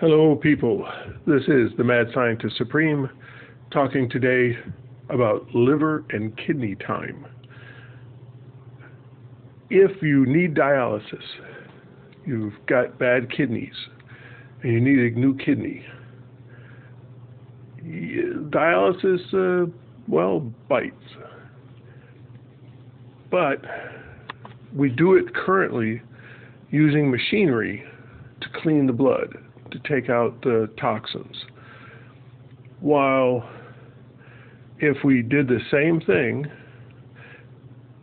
Hello, people. This is the Mad Scientist Supreme talking today about liver and kidney time. If you need dialysis, you've got bad kidneys, and you need a new kidney, dialysis, uh, well, bites. But we do it currently using machinery to clean the blood to take out the toxins. While if we did the same thing,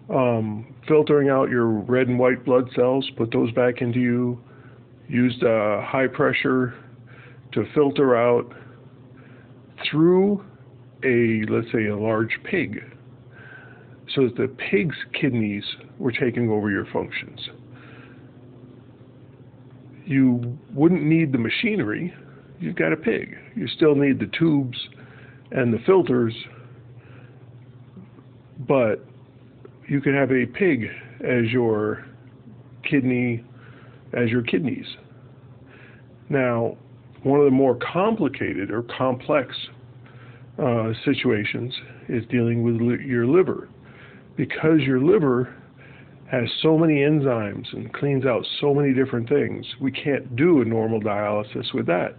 um, filtering out your red and white blood cells, put those back into you, used uh, high pressure to filter out through a, let's say, a large pig, so that the pig's kidneys were taking over your functions you wouldn't need the machinery. You've got a pig. You still need the tubes and the filters, but you could have a pig as your kidney, as your kidneys. Now, one of the more complicated or complex uh, situations is dealing with li- your liver. Because your liver has so many enzymes and cleans out so many different things. We can't do a normal dialysis with that.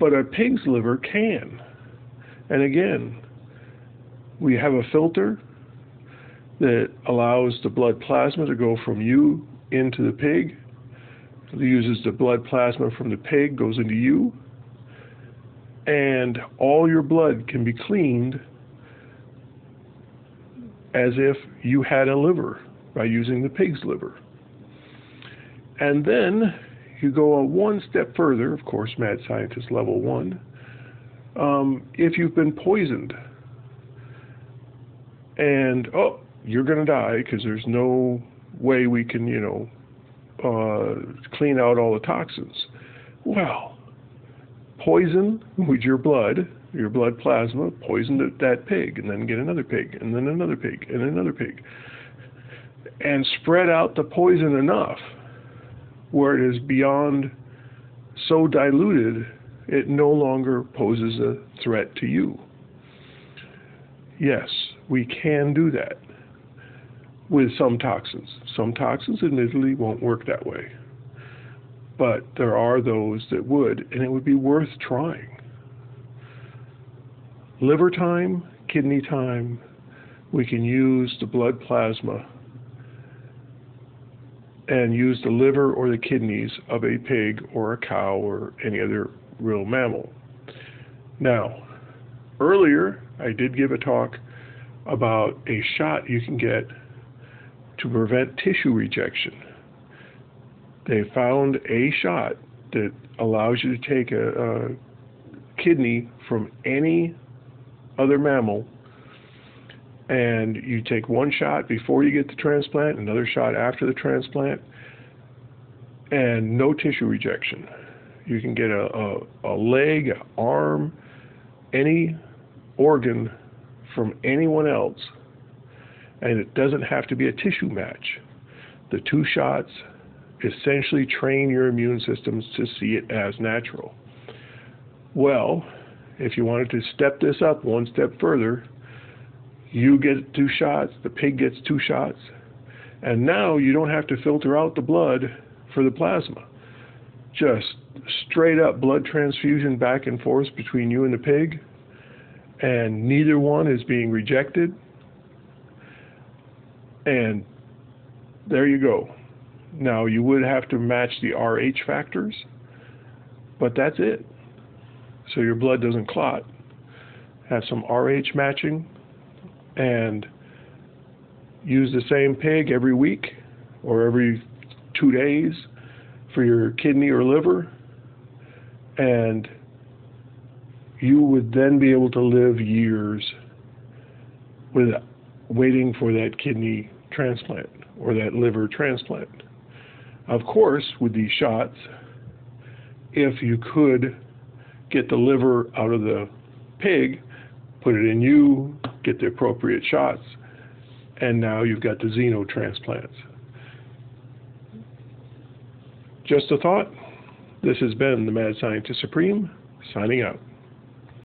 But a pig's liver can. And again, we have a filter that allows the blood plasma to go from you into the pig. It uses the blood plasma from the pig, goes into you, and all your blood can be cleaned as if you had a liver by using the pig's liver. And then you go a one step further, of course, mad scientist level one. Um, if you've been poisoned and oh, you're going to die because there's no way we can, you know, uh, clean out all the toxins. Well, poison with your blood your blood plasma, poison that pig, and then get another pig, and then another pig, and another pig. And spread out the poison enough where it is beyond so diluted it no longer poses a threat to you. Yes, we can do that with some toxins. Some toxins, admittedly, won't work that way. But there are those that would, and it would be worth trying liver time, kidney time, we can use the blood plasma and use the liver or the kidneys of a pig or a cow or any other real mammal. Now, earlier I did give a talk about a shot you can get to prevent tissue rejection. They found a shot that allows you to take a, a kidney from any other mammal, and you take one shot before you get the transplant, another shot after the transplant, and no tissue rejection. You can get a, a, a leg, an arm, any organ from anyone else, and it doesn't have to be a tissue match. The two shots essentially train your immune systems to see it as natural. Well, if you wanted to step this up one step further, you get two shots, the pig gets two shots, and now you don't have to filter out the blood for the plasma. Just straight up blood transfusion back and forth between you and the pig, and neither one is being rejected. And there you go. Now you would have to match the RH factors, but that's it so your blood doesn't clot. Have some RH matching and use the same pig every week or every two days for your kidney or liver, and you would then be able to live years with waiting for that kidney transplant or that liver transplant. Of course, with these shots, if you could get the liver out of the pig, put it in you, get the appropriate shots, and now you've got the xenotransplants. Just a thought. This has been the Mad Scientist Supreme, signing out.